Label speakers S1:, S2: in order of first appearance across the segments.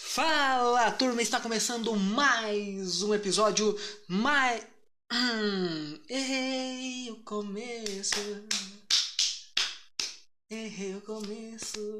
S1: Fala, turma! Está começando mais um episódio. Mais. Hum, errei o começo. Errei o começo.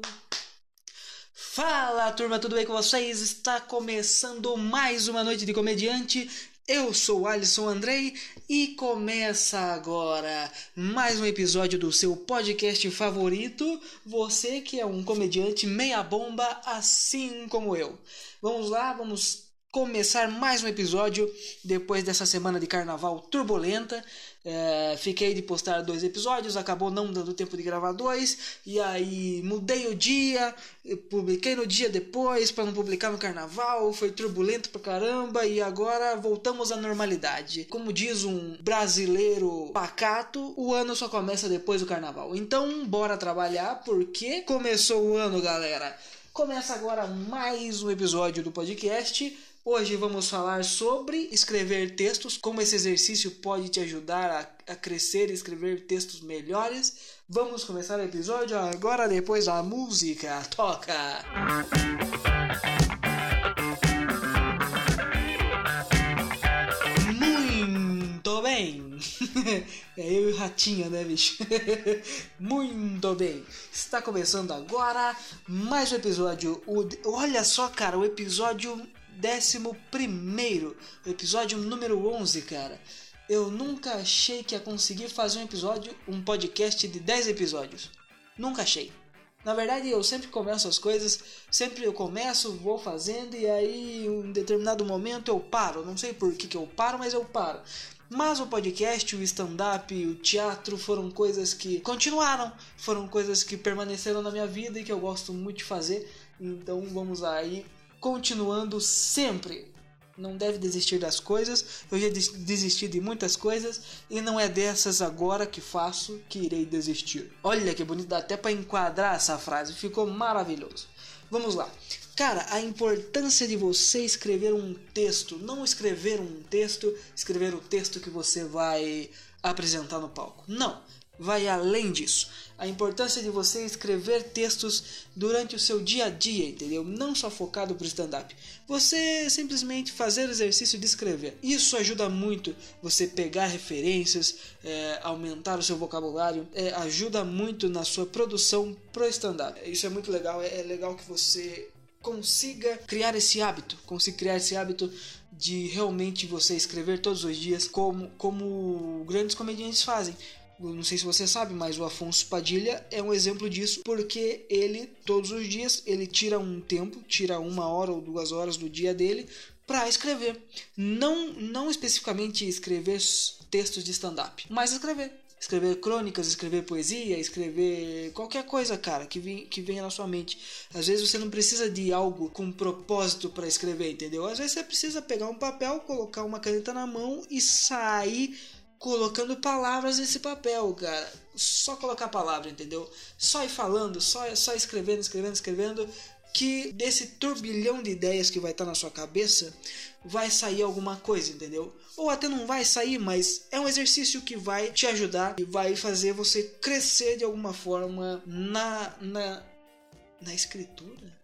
S1: Fala, turma, tudo bem com vocês? Está começando mais uma noite de comediante. Eu sou Alisson Andrei e começa agora mais um episódio do seu podcast favorito. Você que é um comediante meia bomba, assim como eu. Vamos lá, vamos começar mais um episódio depois dessa semana de carnaval turbulenta. É, fiquei de postar dois episódios, acabou não dando tempo de gravar dois, e aí mudei o dia, publiquei no dia depois para não publicar no carnaval, foi turbulento pra caramba, e agora voltamos à normalidade. Como diz um brasileiro pacato, o ano só começa depois do carnaval. Então, bora trabalhar, porque começou o ano, galera. Começa agora mais um episódio do podcast. Hoje vamos falar sobre escrever textos, como esse exercício pode te ajudar a, a crescer e escrever textos melhores. Vamos começar o episódio agora, depois da música. Toca! Muito bem! é eu e o Ratinho, né, bicho? Muito bem! Está começando agora mais um episódio. Olha só, cara, o episódio décimo primeiro, episódio número 11, cara. Eu nunca achei que ia conseguir fazer um episódio, um podcast de 10 episódios. Nunca achei. Na verdade, eu sempre começo as coisas, sempre eu começo, vou fazendo e aí em determinado momento eu paro. Não sei por que, que eu paro, mas eu paro. Mas o podcast, o stand-up, o teatro foram coisas que continuaram, foram coisas que permaneceram na minha vida e que eu gosto muito de fazer. Então vamos aí continuando sempre. Não deve desistir das coisas. Eu já desisti de muitas coisas e não é dessas agora que faço que irei desistir. Olha que bonito, dá até para enquadrar essa frase. Ficou maravilhoso. Vamos lá. Cara, a importância de você escrever um texto, não escrever um texto, escrever o texto que você vai apresentar no palco. Não vai além disso. A importância de você escrever textos durante o seu dia a dia, entendeu? Não só focado para o stand-up. Você simplesmente fazer o exercício de escrever. Isso ajuda muito você pegar referências, é, aumentar o seu vocabulário, é, ajuda muito na sua produção pro stand-up. Isso é muito legal, é, é legal que você consiga criar esse hábito, consiga criar esse hábito de realmente você escrever todos os dias como, como grandes comediantes fazem não sei se você sabe, mas o Afonso Padilha é um exemplo disso, porque ele, todos os dias, ele tira um tempo, tira uma hora ou duas horas do dia dele para escrever. Não, não especificamente escrever textos de stand-up, mas escrever. Escrever crônicas, escrever poesia, escrever qualquer coisa, cara, que, vem, que venha na sua mente. Às vezes você não precisa de algo com propósito para escrever, entendeu? Às vezes você precisa pegar um papel, colocar uma caneta na mão e sair colocando palavras nesse papel, cara. Só colocar palavra, entendeu? Só ir falando, só, só escrevendo, escrevendo, escrevendo. Que desse turbilhão de ideias que vai estar na sua cabeça vai sair alguma coisa, entendeu? Ou até não vai sair, mas é um exercício que vai te ajudar e vai fazer você crescer de alguma forma na, na, na escritura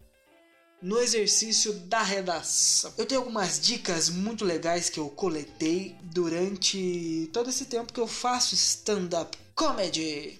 S1: no exercício da redação. Eu tenho algumas dicas muito legais que eu coletei durante todo esse tempo que eu faço stand-up comedy.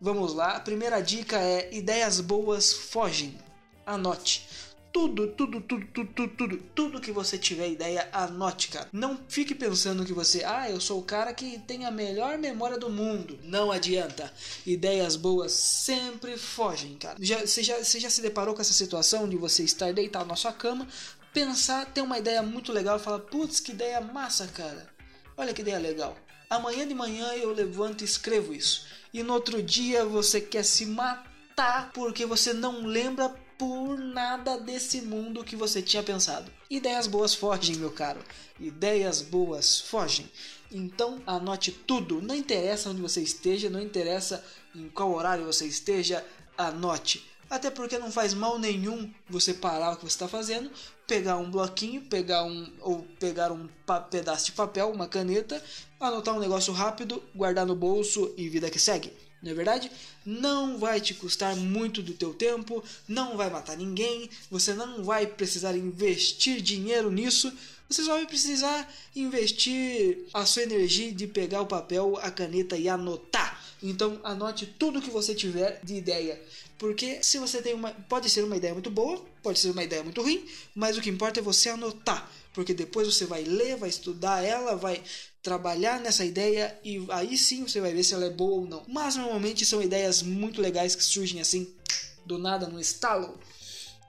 S1: Vamos lá, a primeira dica é ideias boas fogem. Anote tudo, tudo, tudo, tudo, tudo, tudo, tudo que você tiver ideia, anote, cara. Não fique pensando que você, ah, eu sou o cara que tem a melhor memória do mundo. Não adianta. Ideias boas sempre fogem, cara. Já, você, já, você já se deparou com essa situação de você estar deitado na sua cama, pensar, ter uma ideia muito legal e falar, putz, que ideia massa, cara. Olha que ideia legal. Amanhã de manhã eu levanto e escrevo isso. E no outro dia você quer se matar porque você não lembra por nada desse mundo que você tinha pensado. Ideias boas fogem, meu caro. Ideias boas fogem. Então anote tudo. Não interessa onde você esteja, não interessa em qual horário você esteja, anote. Até porque não faz mal nenhum você parar o que você está fazendo, pegar um bloquinho, pegar um ou pegar um pedaço de papel, uma caneta, anotar um negócio rápido, guardar no bolso e vida que segue. Não é verdade? Não vai te custar muito do teu tempo, não vai matar ninguém, você não vai precisar investir dinheiro nisso, você só vai precisar investir a sua energia de pegar o papel, a caneta e anotar. Então anote tudo que você tiver de ideia. Porque se você tem uma. Pode ser uma ideia muito boa, pode ser uma ideia muito ruim, mas o que importa é você anotar. Porque depois você vai ler, vai estudar ela, vai trabalhar nessa ideia e aí sim você vai ver se ela é boa ou não. Mas normalmente são ideias muito legais que surgem assim do nada no estalo.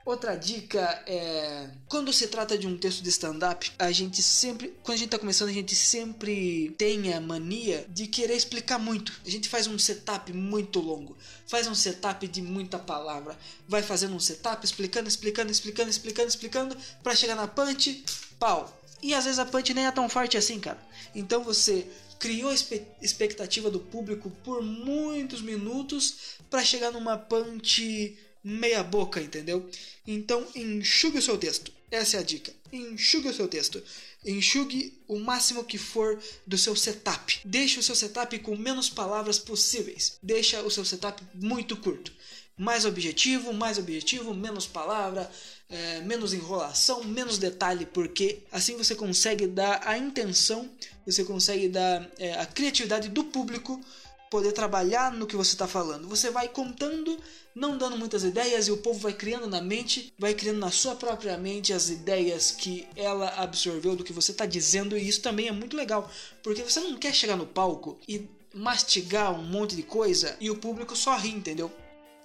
S1: Outra dica é quando se trata de um texto de stand-up, a gente sempre, quando a gente está começando, a gente sempre tem a mania de querer explicar muito. A gente faz um setup muito longo, faz um setup de muita palavra, vai fazendo um setup explicando, explicando, explicando, explicando, explicando, para chegar na punch, pau. E às vezes a punch nem é tão forte assim, cara. Então você criou a expectativa do público por muitos minutos para chegar numa punch meia boca, entendeu? Então enxugue o seu texto. Essa é a dica. Enxugue o seu texto. Enxugue o máximo que for do seu setup. Deixe o seu setup com menos palavras possíveis. Deixa o seu setup muito curto. Mais objetivo, mais objetivo, menos palavra, é, menos enrolação, menos detalhe, porque assim você consegue dar a intenção, você consegue dar é, a criatividade do público poder trabalhar no que você está falando. Você vai contando, não dando muitas ideias e o povo vai criando na mente, vai criando na sua própria mente as ideias que ela absorveu do que você está dizendo e isso também é muito legal, porque você não quer chegar no palco e mastigar um monte de coisa e o público só ri, entendeu?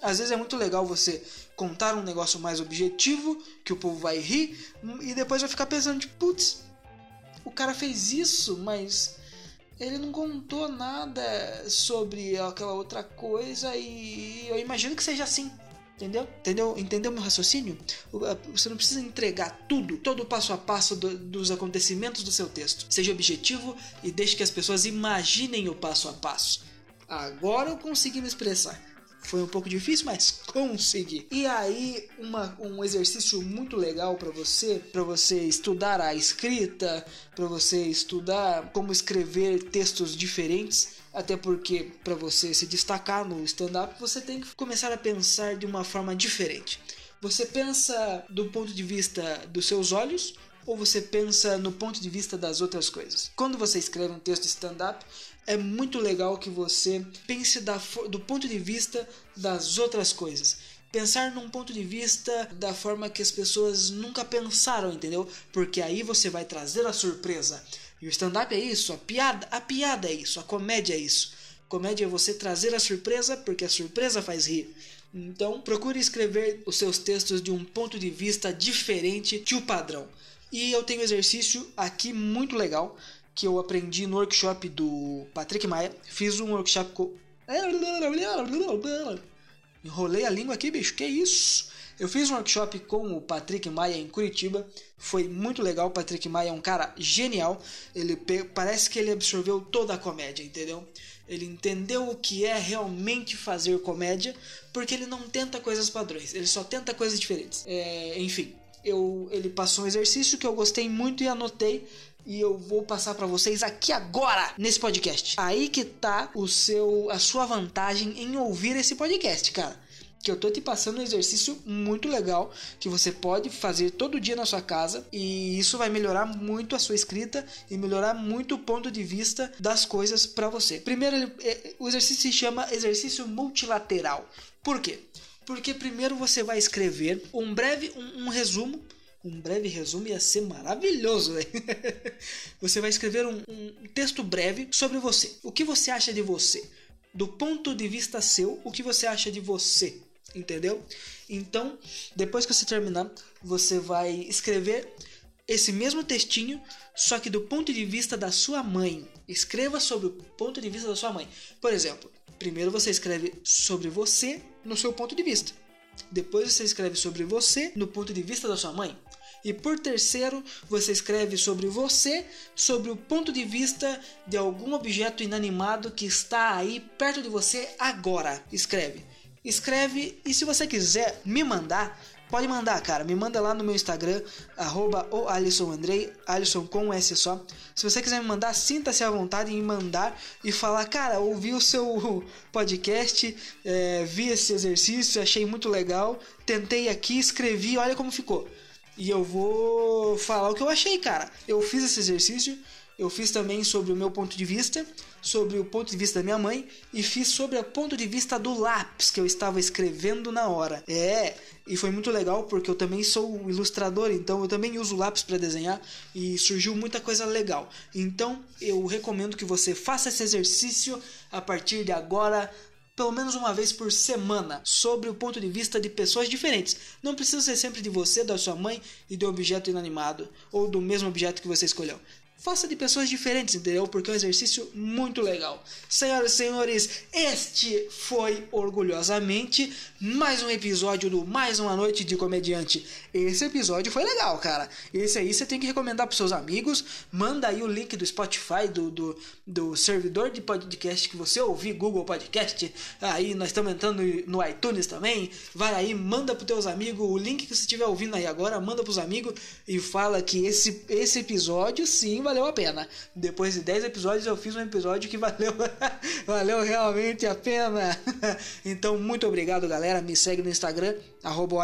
S1: Às vezes é muito legal você contar um negócio mais objetivo, que o povo vai rir, e depois vai ficar pensando, tipo, putz, o cara fez isso, mas ele não contou nada sobre aquela outra coisa e eu imagino que seja assim. Entendeu? Entendeu? Entendeu meu raciocínio? Você não precisa entregar tudo, todo o passo a passo do, dos acontecimentos do seu texto. Seja objetivo e deixe que as pessoas imaginem o passo a passo. Agora eu consegui me expressar. Foi um pouco difícil, mas consegui. E aí, uma, um exercício muito legal para você, para você estudar a escrita, para você estudar como escrever textos diferentes, até porque para você se destacar no stand-up, você tem que começar a pensar de uma forma diferente. Você pensa do ponto de vista dos seus olhos ou você pensa no ponto de vista das outras coisas? Quando você escreve um texto stand-up, é muito legal que você pense da, do ponto de vista das outras coisas. Pensar num ponto de vista da forma que as pessoas nunca pensaram, entendeu? Porque aí você vai trazer a surpresa. E o stand-up é isso, a piada, a piada é isso, a comédia é isso. Comédia é você trazer a surpresa, porque a surpresa faz rir. Então, procure escrever os seus textos de um ponto de vista diferente que o padrão. E eu tenho um exercício aqui muito legal que eu aprendi no workshop do Patrick Maia. Fiz um workshop com. Enrolei a língua aqui, bicho, que isso? Eu fiz um workshop com o Patrick Maia em Curitiba. Foi muito legal. O Patrick Maia é um cara genial. Ele parece que ele absorveu toda a comédia, entendeu? Ele entendeu o que é realmente fazer comédia, porque ele não tenta coisas padrões, ele só tenta coisas diferentes. É, enfim, eu, ele passou um exercício que eu gostei muito e anotei e eu vou passar para vocês aqui agora nesse podcast. Aí que tá o seu a sua vantagem em ouvir esse podcast, cara. Que eu tô te passando um exercício muito legal que você pode fazer todo dia na sua casa e isso vai melhorar muito a sua escrita e melhorar muito o ponto de vista das coisas para você. Primeiro, é, o exercício se chama exercício multilateral. Por quê? Porque primeiro você vai escrever um breve um, um resumo um breve resumo ia ser maravilhoso, véio. Você vai escrever um, um, texto breve sobre você. O que você acha de você? Do ponto de vista seu, o que você acha de você? Entendeu? Então, depois que você terminar, você vai escrever esse mesmo textinho, só que do ponto de vista da sua mãe. Escreva sobre o ponto de vista da sua mãe. Por exemplo, primeiro você escreve sobre você no seu ponto de vista. Depois você escreve sobre você no ponto de vista da sua mãe. E por terceiro, você escreve sobre você, sobre o ponto de vista de algum objeto inanimado que está aí perto de você agora. Escreve. Escreve e se você quiser me mandar, pode mandar, cara. Me manda lá no meu Instagram, arroba o Alisson Andrei, Alisson com um S só. Se você quiser me mandar, sinta-se à vontade em mandar e falar, cara, ouvi o seu podcast, é, vi esse exercício, achei muito legal, tentei aqui, escrevi, olha como ficou. E eu vou falar o que eu achei, cara. Eu fiz esse exercício, eu fiz também sobre o meu ponto de vista, sobre o ponto de vista da minha mãe e fiz sobre o ponto de vista do lápis que eu estava escrevendo na hora. É, e foi muito legal porque eu também sou ilustrador, então eu também uso lápis para desenhar e surgiu muita coisa legal. Então eu recomendo que você faça esse exercício a partir de agora pelo menos uma vez por semana sobre o ponto de vista de pessoas diferentes. Não precisa ser sempre de você, da sua mãe e do objeto inanimado ou do mesmo objeto que você escolheu. Faça de pessoas diferentes, entendeu? Porque é um exercício muito legal. Senhoras e senhores, este foi orgulhosamente mais um episódio do Mais uma Noite de Comediante. Esse episódio foi legal, cara. Esse aí você tem que recomendar para seus amigos. Manda aí o link do Spotify, do, do, do servidor de podcast que você ouvir, Google Podcast. Aí nós estamos entrando no iTunes também. Vai aí, manda para teus amigos o link que você estiver ouvindo aí agora, manda pros amigos e fala que esse, esse episódio sim valeu a pena. Depois de 10 episódios, eu fiz um episódio que valeu, valeu realmente a pena. então, muito obrigado, galera. Me segue no Instagram, arroba.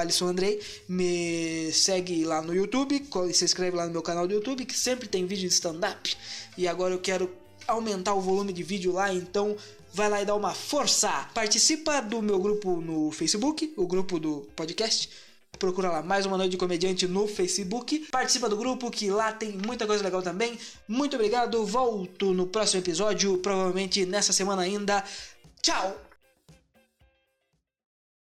S1: Me segue lá no YouTube, se inscreve lá no meu canal do YouTube, que sempre tem vídeo de stand-up. E agora eu quero aumentar o volume de vídeo lá, então vai lá e dá uma força. Participa do meu grupo no Facebook, o grupo do podcast procura lá mais uma noite de comediante no Facebook. Participa do grupo que lá tem muita coisa legal também. Muito obrigado. Volto no próximo episódio, provavelmente nessa semana ainda. Tchau!